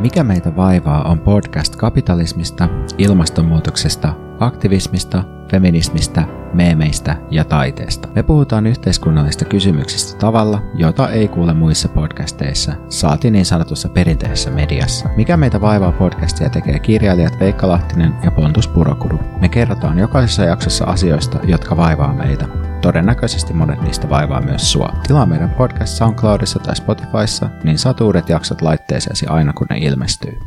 Mikä meitä vaivaa on podcast kapitalismista, ilmastonmuutoksesta, aktivismista, feminismistä, meemeistä ja taiteesta. Me puhutaan yhteiskunnallisista kysymyksistä tavalla, jota ei kuule muissa podcasteissa, saati niin sanotussa perinteisessä mediassa. Mikä meitä vaivaa podcastia tekee kirjailijat Veikka Lahtinen ja Pontus Purokuru. Me kerrotaan jokaisessa jaksossa asioista, jotka vaivaa meitä. Todennäköisesti monet niistä vaivaa myös sua. Tilaa meidän podcast SoundCloudissa tai Spotifyssa, niin saat uudet jaksot laitteeseesi aina kun ne ilmestyy.